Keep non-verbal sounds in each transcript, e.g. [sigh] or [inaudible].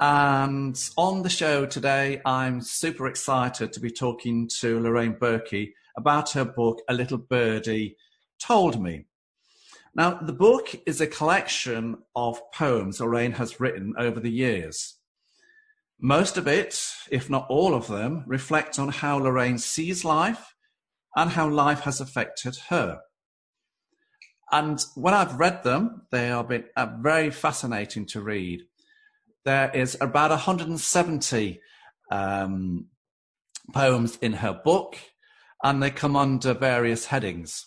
And on the show today, I'm super excited to be talking to Lorraine Berkey about her book, A Little Birdie Told Me. Now, the book is a collection of poems Lorraine has written over the years. Most of it, if not all of them, reflect on how Lorraine sees life and how life has affected her. And when I've read them, they have been uh, very fascinating to read. There is about 170 um, poems in her book, and they come under various headings.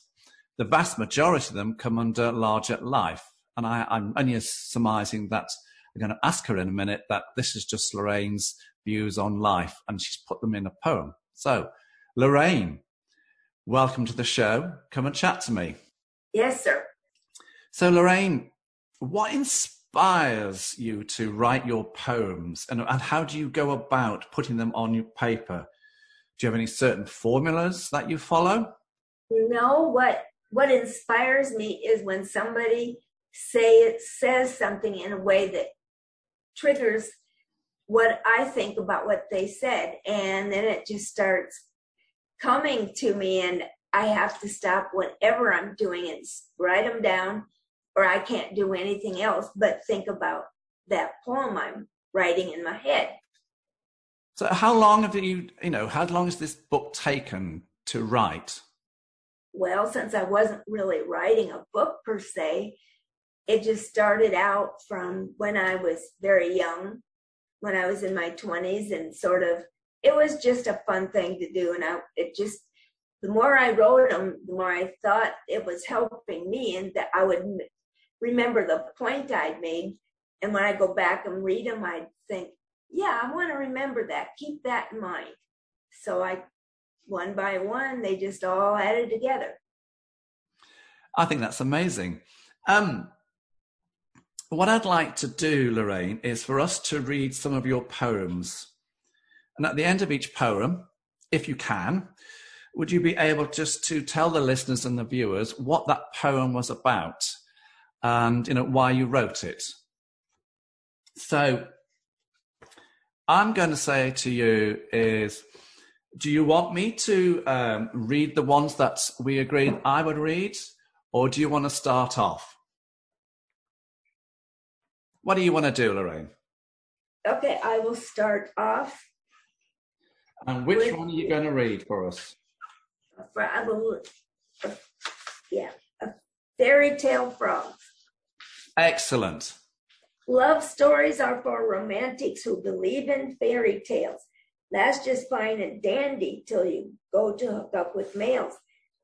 The vast majority of them come under larger life. And I, I'm only surmising that I'm going to ask her in a minute that this is just Lorraine's views on life, and she's put them in a poem. So, Lorraine, welcome to the show. Come and chat to me. Yes, sir. So, Lorraine, what inspires you to write your poems, and, and how do you go about putting them on your paper? Do you have any certain formulas that you follow? No, what what inspires me is when somebody say it says something in a way that triggers what I think about what they said, and then it just starts coming to me, and I have to stop whatever I'm doing and write them down, or I can't do anything else but think about that poem I'm writing in my head. So, how long have you, you know, how long has this book taken to write? Well, since I wasn't really writing a book per se, it just started out from when I was very young, when I was in my 20s, and sort of it was just a fun thing to do. And I, it just, the more I wrote them, the more I thought it was helping me, and that I would remember the point I'd made. And when I go back and read them, I'd think, yeah, I want to remember that. Keep that in mind. So I, one by one, they just all added together. I think that's amazing. Um, what I'd like to do, Lorraine, is for us to read some of your poems. And at the end of each poem, if you can, would you be able just to tell the listeners and the viewers what that poem was about and you know why you wrote it? So I'm going to say to you is do you want me to um, read the ones that we agreed I would read, or do you want to start off? What do you want to do, Lorraine? Okay, I will start off. And which with, one are you going to read for us? I will, yeah, a fairy tale frog. Excellent. Love stories are for romantics who believe in fairy tales. That's just fine and dandy till you go to hook up with males.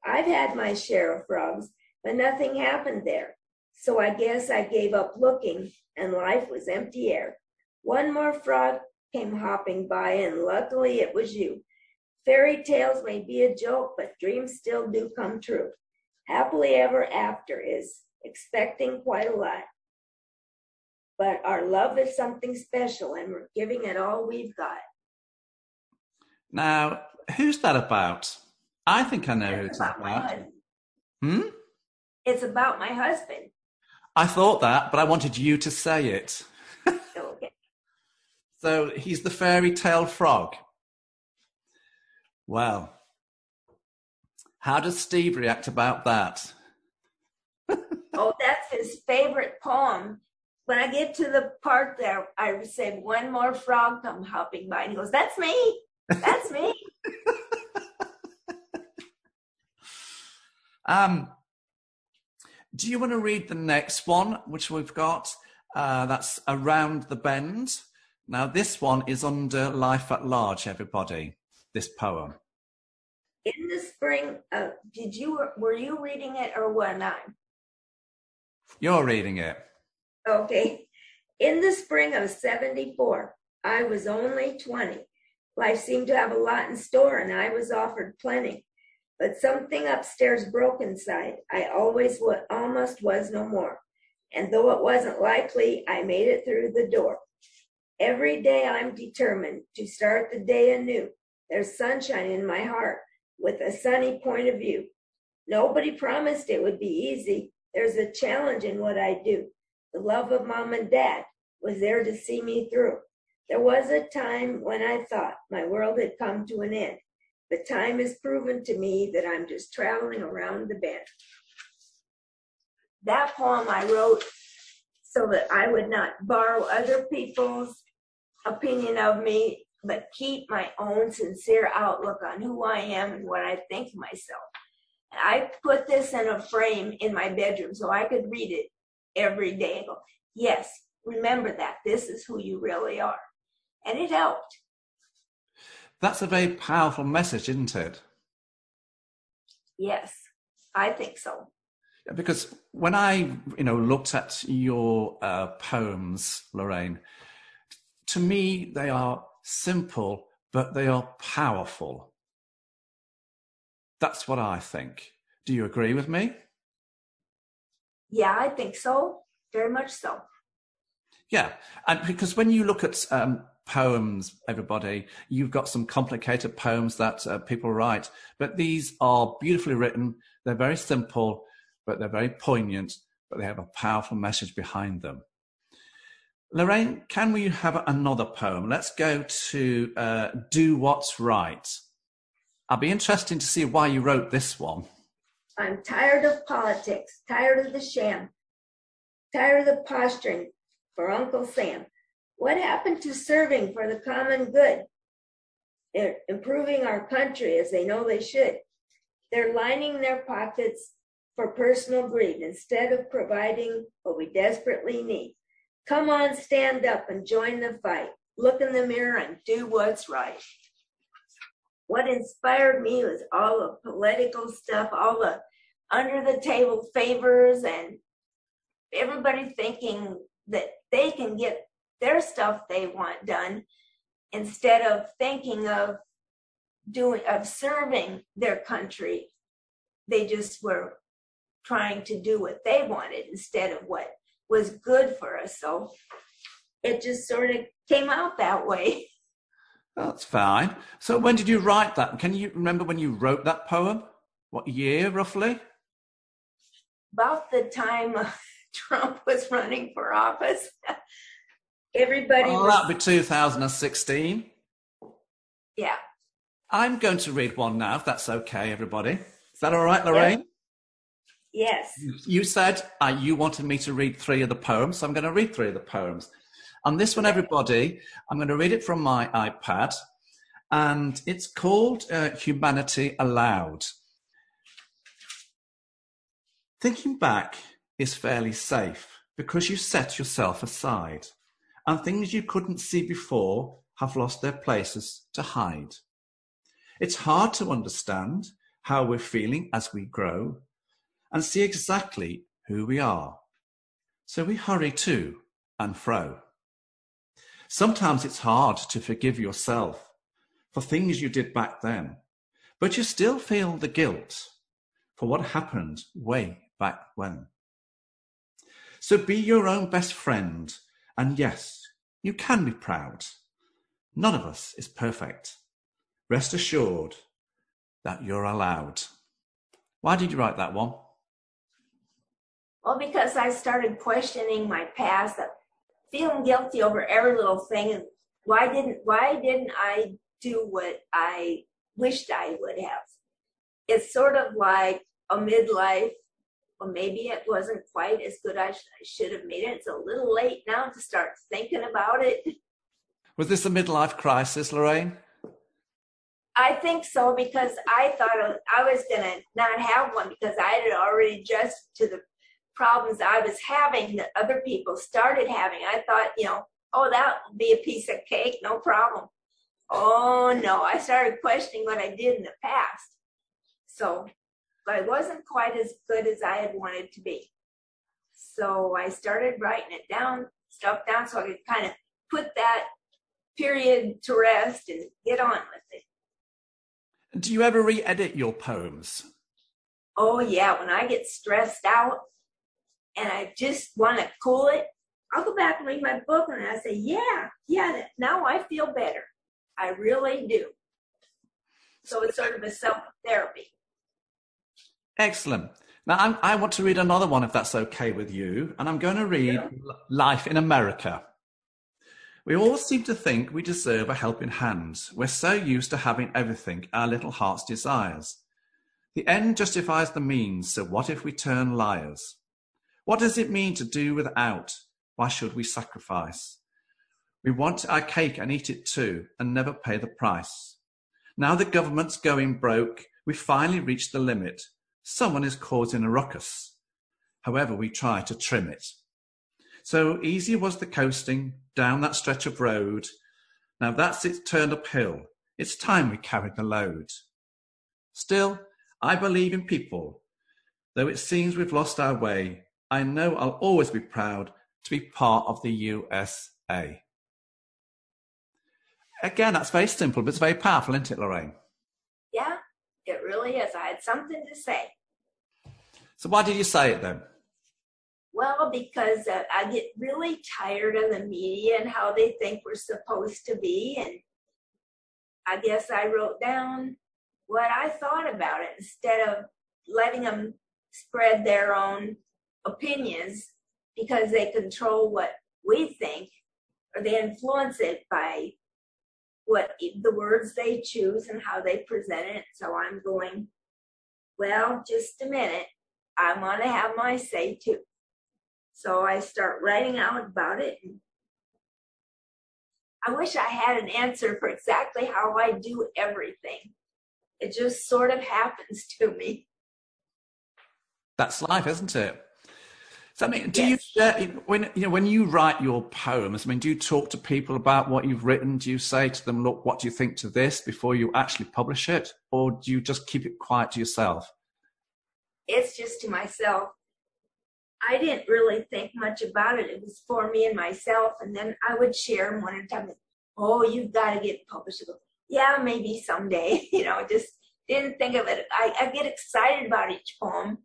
I've had my share of frogs, but nothing happened there. So I guess I gave up looking and life was empty air. One more frog came hopping by, and luckily it was you. Fairy tales may be a joke, but dreams still do come true. Happily ever after is expecting quite a lot. But our love is something special, and we're giving it all we've got. Now, who's that about? I think I know who it's about. about. Hmm? It's about my husband. I thought that, but I wanted you to say it. [laughs] okay. So he's the fairy tale frog. Well, how does Steve react about that? Oh, that's his favorite poem. When I get to the part there, I say, one more frog come hopping by. And he goes, That's me. That's me. [laughs] um, do you want to read the next one, which we've got? Uh, that's Around the Bend. Now, this one is under Life at Large, everybody, this poem. In the spring, uh, did you were you reading it or was I? You're reading it. Okay. In the spring of 74, I was only 20. Life seemed to have a lot in store, and I was offered plenty. But something upstairs broke inside. I always what almost was no more. And though it wasn't likely, I made it through the door. Every day I'm determined to start the day anew. There's sunshine in my heart with a sunny point of view. Nobody promised it would be easy. There's a challenge in what I do. The love of mom and dad was there to see me through. There was a time when I thought my world had come to an end, but time has proven to me that I'm just traveling around the bend. That poem I wrote so that I would not borrow other people's opinion of me, but keep my own sincere outlook on who I am and what I think of myself. I put this in a frame in my bedroom so I could read it every day and go, yes, remember that. This is who you really are and it helped. That's a very powerful message, isn't it? Yes, I think so. Because when I, you know, looked at your uh, poems, Lorraine, to me they are simple, but they are powerful. That's what I think. Do you agree with me? Yeah, I think so. Very much so. Yeah, and because when you look at um, poems, everybody. You've got some complicated poems that uh, people write, but these are beautifully written. They're very simple, but they're very poignant, but they have a powerful message behind them. Lorraine, can we have another poem? Let's go to uh, Do What's Right. I'll be interested to see why you wrote this one. I'm tired of politics, tired of the sham, tired of the posturing for Uncle Sam. What happened to serving for the common good? They're improving our country as they know they should. They're lining their pockets for personal greed instead of providing what we desperately need. Come on, stand up and join the fight. Look in the mirror and do what's right. What inspired me was all the political stuff, all the under the table favors, and everybody thinking that they can get their stuff they want done instead of thinking of doing of serving their country. They just were trying to do what they wanted instead of what was good for us. So it just sort of came out that way [laughs] that's fine. So when did you write that? Can you remember when you wrote that poem? What year roughly? About the time [laughs] trump was running for office. Everybody oh, was... that'll be 2016 yeah. I'm going to read one now if that's okay everybody. Is that all right lorraine? Yes. You said uh, you wanted me to read three of the poems so i'm going to read three of the poems and this one everybody i'm going to read it from my ipad and it's called uh, humanity aloud thinking back is fairly safe because you set yourself aside and things you couldn't see before have lost their places to hide. It's hard to understand how we're feeling as we grow and see exactly who we are. So we hurry to and fro. Sometimes it's hard to forgive yourself for things you did back then, but you still feel the guilt for what happened way back when. So be your own best friend, and yes, you can be proud. None of us is perfect. Rest assured that you're allowed. Why did you write that one? Well, because I started questioning my past, feeling guilty over every little thing. And why didn't why didn't I do what I wished I would have? It's sort of like a midlife well, maybe it wasn't quite as good as I should have made it. It's a little late now to start thinking about it. Was this a midlife crisis, Lorraine? I think so because I thought I was going to not have one because I had already adjusted to the problems I was having that other people started having. I thought, you know, oh, that will be a piece of cake, no problem. Oh, no, I started questioning what I did in the past. So I wasn't quite as good as I had wanted to be. So I started writing it down, stuff down so I could kind of put that period to rest and get on with it. Do you ever re edit your poems? Oh, yeah. When I get stressed out and I just want to cool it, I'll go back and read my book and I say, yeah, yeah, now I feel better. I really do. So it's sort of a self therapy. Excellent. Now, I'm, i want to read another one if that's okay with you. And I'm going to read yeah. Life in America. We all seem to think we deserve a helping hand. We're so used to having everything our little hearts desires. The end justifies the means, so what if we turn liars? What does it mean to do without? Why should we sacrifice? We want our cake and eat it too, and never pay the price. Now the government's going broke, we finally reached the limit. Someone is causing a ruckus. However, we try to trim it. So easy was the coasting down that stretch of road. Now that's it turned uphill. It's time we carried the load. Still, I believe in people. Though it seems we've lost our way, I know I'll always be proud to be part of the USA. Again, that's very simple, but it's very powerful, isn't it, Lorraine? Yeah, it really is. I had something to say. So, why did you say it then? Well, because uh, I get really tired of the media and how they think we're supposed to be. And I guess I wrote down what I thought about it instead of letting them spread their own opinions because they control what we think or they influence it by what the words they choose and how they present it. So I'm going, well, just a minute. I want to have my say too. So I start writing out about it. I wish I had an answer for exactly how I do everything. It just sort of happens to me. That's life, isn't it? So, I mean, do yes. you uh, when you know when you write your poems? I mean, do you talk to people about what you've written? Do you say to them, "Look, what do you think to this?" before you actually publish it, or do you just keep it quiet to yourself? It's just to myself. I didn't really think much about it. It was for me and myself, and then I would share them one at a time. Oh, you've got to get published. Yeah, maybe someday. [laughs] You know, just didn't think of it. I, I get excited about each poem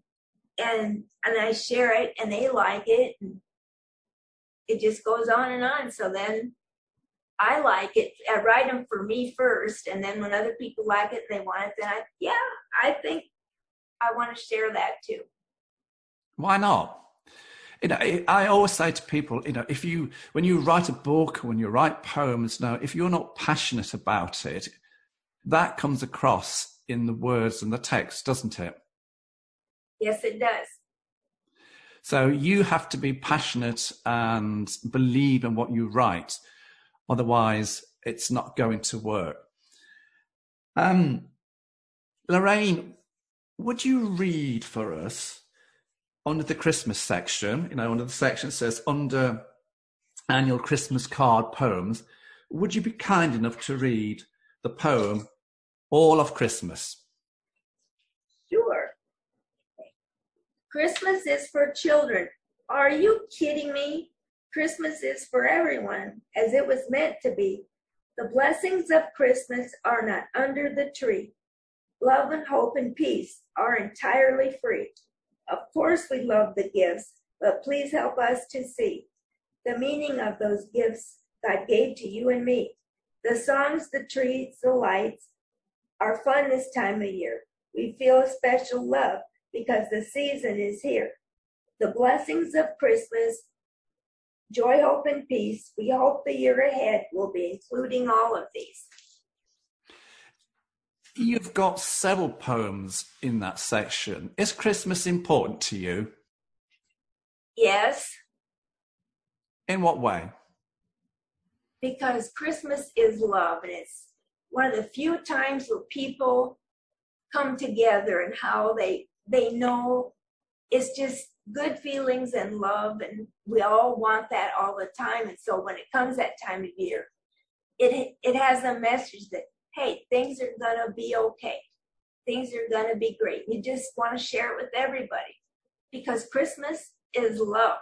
and and I share it and they like it and it just goes on and on. So then I like it. I write them for me first, and then when other people like it and they want it, then I yeah, I think I want to share that too. Why not? You know, I always say to people, you know, if you when you write a book, when you write poems, now if you're not passionate about it, that comes across in the words and the text, doesn't it? Yes, it does. So you have to be passionate and believe in what you write. Otherwise, it's not going to work. Um, Lorraine, would you read for us under the Christmas section? You know, under the section says under annual Christmas card poems. Would you be kind enough to read the poem All of Christmas? Christmas is for children. Are you kidding me? Christmas is for everyone, as it was meant to be. The blessings of Christmas are not under the tree. Love and hope and peace are entirely free. Of course, we love the gifts, but please help us to see the meaning of those gifts God gave to you and me. The songs, the trees, the lights are fun this time of year. We feel a special love because the season is here. The blessings of Christmas, joy, hope, and peace. We hope the year ahead will be including all of these. You've got several poems in that section. Is Christmas important to you? Yes. In what way? Because Christmas is love, and it's one of the few times where people come together and how they they know it's just good feelings and love and we all want that all the time. And so when it comes that time of year it it has a message that hey things are gonna be okay. Things are gonna be great. You just want to share it with everybody because christmas is love.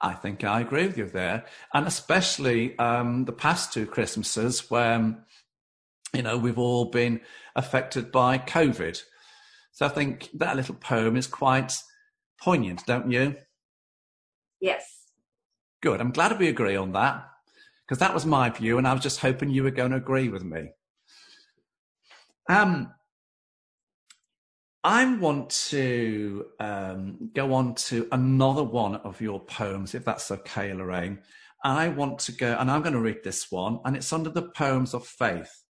I think I agree with you there, and especially um, the past two Christmases when you know we've all been affected by COVID. So I think that little poem is quite poignant, don't you? Yes. Good. I'm glad we agree on that because that was my view, and I was just hoping you were going to agree with me. Um, I want to um, go on to another one of your poems, if that's okay, Lorraine. I want to go, and I'm going to read this one, and it's under the poems of faith.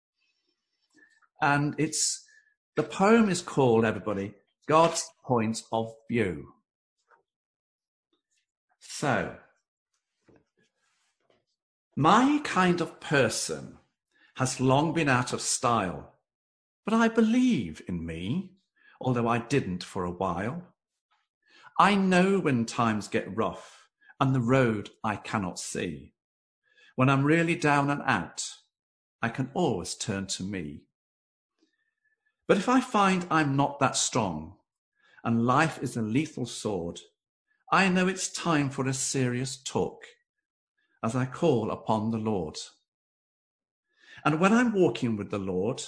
And it's the poem is called, everybody, God's Point of View. So, my kind of person has long been out of style, but I believe in me although I didn't for a while. I know when times get rough and the road I cannot see. When I'm really down and out, I can always turn to me. But if I find I'm not that strong and life is a lethal sword, I know it's time for a serious talk as I call upon the Lord. And when I'm walking with the Lord,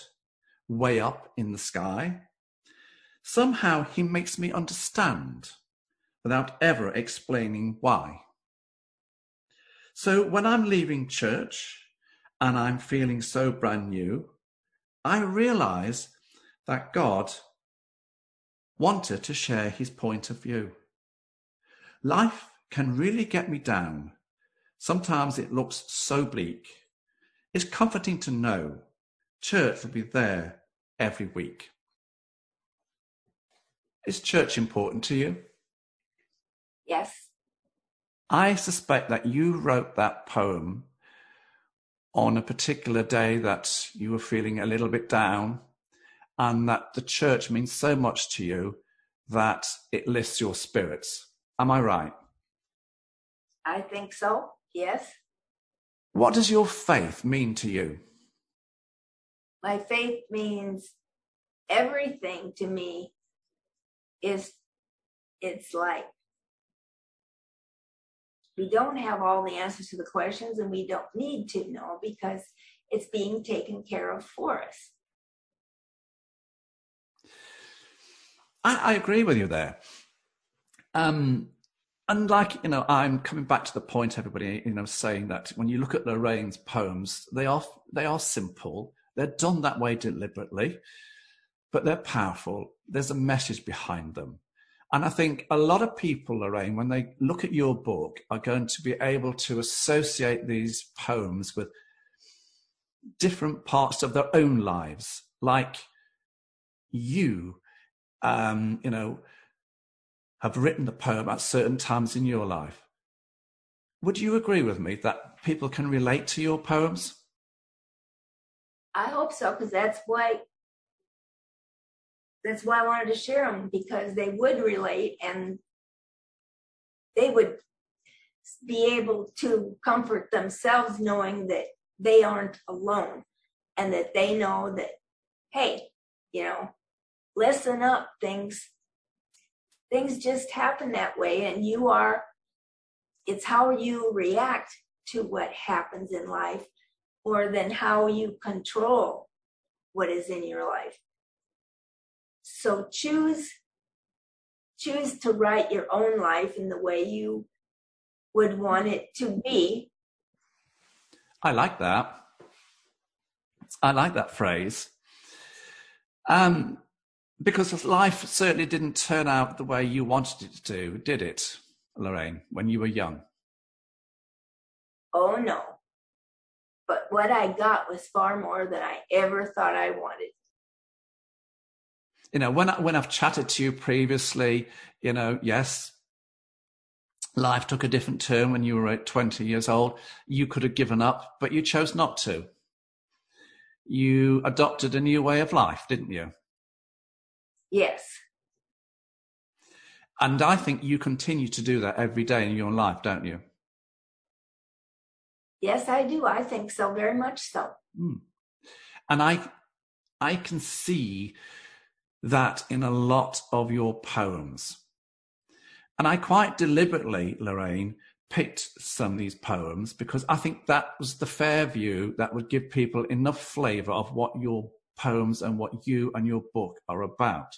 way up in the sky, Somehow he makes me understand without ever explaining why. So when I'm leaving church and I'm feeling so brand new, I realize that God wanted to share his point of view. Life can really get me down. Sometimes it looks so bleak. It's comforting to know church will be there every week. Is church important to you? Yes. I suspect that you wrote that poem on a particular day that you were feeling a little bit down, and that the church means so much to you that it lifts your spirits. Am I right? I think so, yes. What does your faith mean to you? My faith means everything to me is it's like we don't have all the answers to the questions and we don't need to know because it's being taken care of for us. I, I agree with you there. Um, and like you know, I'm coming back to the point. Everybody, you know, saying that when you look at Lorraine's poems, they are they are simple. They're done that way deliberately but they're powerful. There's a message behind them. And I think a lot of people, Lorraine, when they look at your book, are going to be able to associate these poems with different parts of their own lives, like you, um, you know, have written the poem at certain times in your life. Would you agree with me that people can relate to your poems? I hope so, because that's why that's why I wanted to share them because they would relate and they would be able to comfort themselves knowing that they aren't alone and that they know that hey you know listen up things things just happen that way and you are it's how you react to what happens in life or then how you control what is in your life so choose choose to write your own life in the way you would want it to be. I like that. I like that phrase. Um, because life certainly didn't turn out the way you wanted it to, did it, Lorraine, when you were young? Oh, no. But what I got was far more than I ever thought I wanted you know, when I, when I've chatted to you previously, you know, yes, life took a different turn when you were 20 years old. You could have given up, but you chose not to. You adopted a new way of life, didn't you? Yes. And I think you continue to do that every day in your life, don't you? Yes, I do. I think so, very much so. Mm. And I, I can see that in a lot of your poems. And I quite deliberately, Lorraine, picked some of these poems because I think that was the fair view that would give people enough flavour of what your poems and what you and your book are about.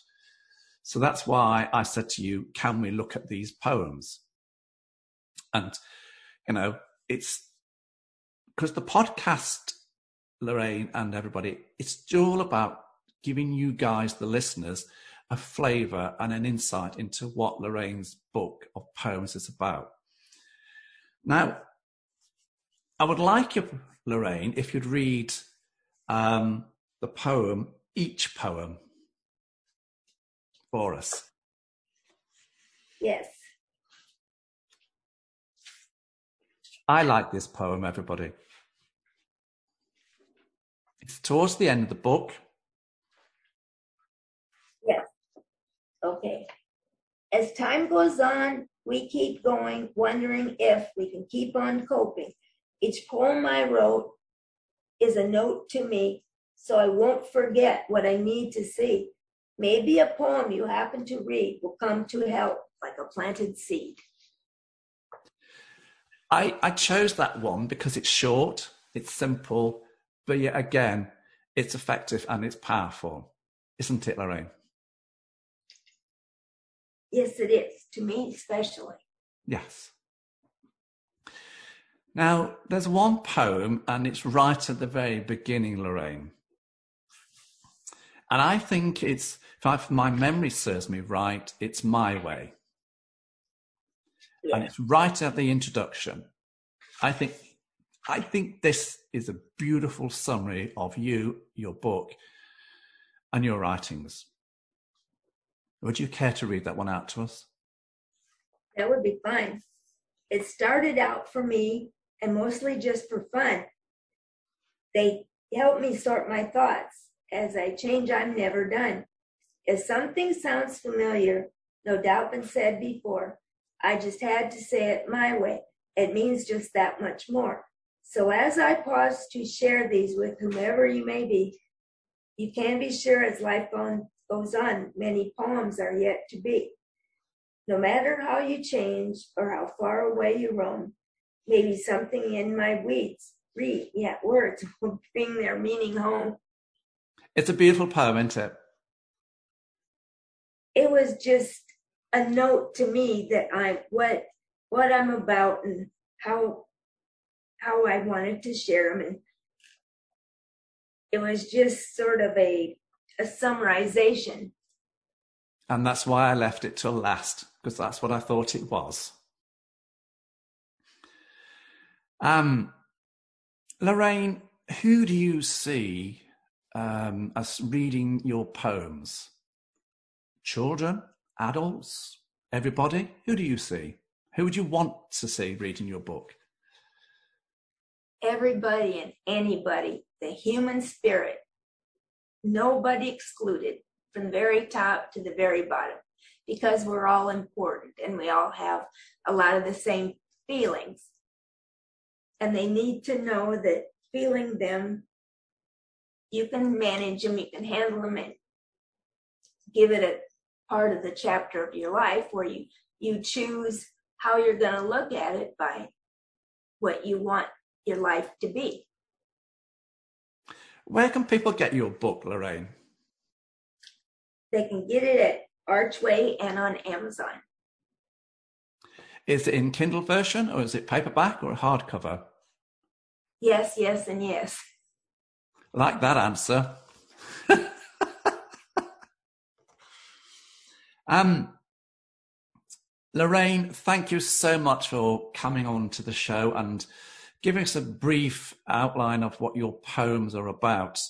So that's why I said to you, can we look at these poems? And, you know, it's because the podcast, Lorraine and everybody, it's all about giving you guys, the listeners, a flavour and an insight into what Lorraine's book of poems is about. Now, I would like you, Lorraine, if you'd read um, the poem, each poem, for us. Yes. I like this poem, everybody. It's towards the end of the book. Yes. Okay. As time goes on, we keep going, wondering if we can keep on coping. Each poem I wrote is a note to me, so I won't forget what I need to see. Maybe a poem you happen to read will come to help like a planted seed. I, I chose that one because it's short, it's simple, but yet again, it's effective and it's powerful. Isn't it, Lorraine? Yes, it is, to me especially. Yes. Now, there's one poem, and it's right at the very beginning, Lorraine. And I think it's, if my memory serves me right, it's My Way Yeah. and it's right at the introduction. I think I think this is a beautiful summary of you, your book, and your writings. Would you care to read that one out to us? That would be fine. It started out for me and mostly just for fun. They help me sort my thoughts as I change I'm never done. If something sounds familiar, no doubt been said before, I just had to say it my way. It means just that much more. So as I pause to share these with whomever you may be, you can be sure as life goes on, many poems are yet to be. No matter how you change or how far away you roam, maybe something in my weeds, read, yet words [laughs] will bring their meaning home. It's a beautiful poem, isn't it? It was just a note to me that I what what I'm about and how how I wanted to share them and it was just sort of a a summarization. And that's why I left it till last, because that's what I thought it was. Um, Lorraine, who do you see um, as reading your poems? Children, adults, everybody? Who do you see? Who would you want to see reading your book? Everybody and anybody, the human spirit, nobody excluded from the very top to the very bottom because we're all important and we all have a lot of the same feelings. And they need to know that feeling them, you can manage them, you can handle them, and give it a part of the chapter of your life where you you choose how you're going to look at it by what you want your life to be. Where can people get your book, Lorraine? They can get it at Archway and on Amazon. Is it in Kindle version or is it paperback or hardcover? Yes, yes, and yes. Like that answer. [laughs] um, Lorraine, thank you so much for coming on to the show and giving us a brief outline of what your poems are about.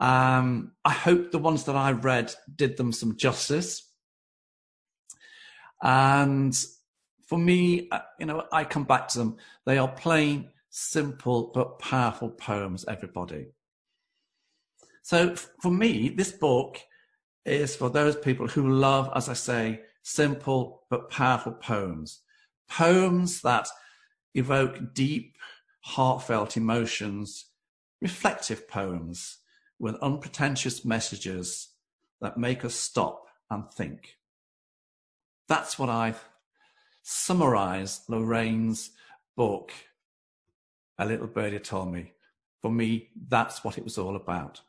Um, I hope the ones that I read did them some justice. And for me, uh, you know, I come back to them. They are plain, simple, but powerful poems, everybody. So for me, this book is for those people who love, as I say, simple but powerful poems. Poems that evoke deep, heartfelt emotions, reflective poems with unpretentious messages that make us stop and think. That's what I summarize Lorraine's book, A Little Birdie Told Me. For me, that's what it was all about.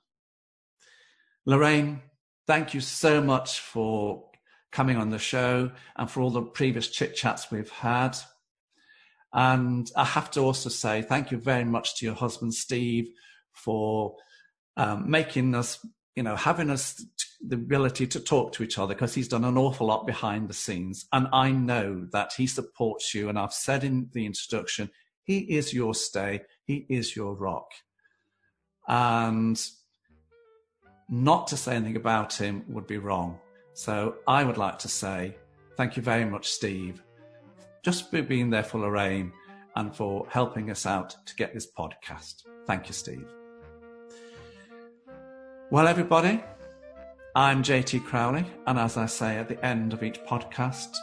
Lorraine, thank you so much for coming on the show and for all the previous chit chats we've had. And I have to also say thank you very much to your husband, Steve, for um, making us, you know, having us the ability to talk to each other because he's done an awful lot behind the scenes. And I know that he supports you. And I've said in the introduction, he is your stay, he is your rock. And not to say anything about him would be wrong. So I would like to say thank you very much, Steve, just for being there for Lorraine and for helping us out to get this podcast. Thank you, Steve. Well, everybody, I'm JT Crowley, and as I say at the end of each podcast,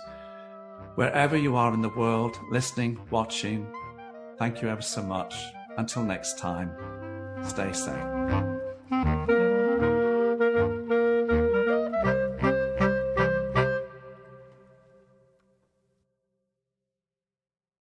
wherever you are in the world, listening, watching, thank you ever so much. Until next time, stay safe.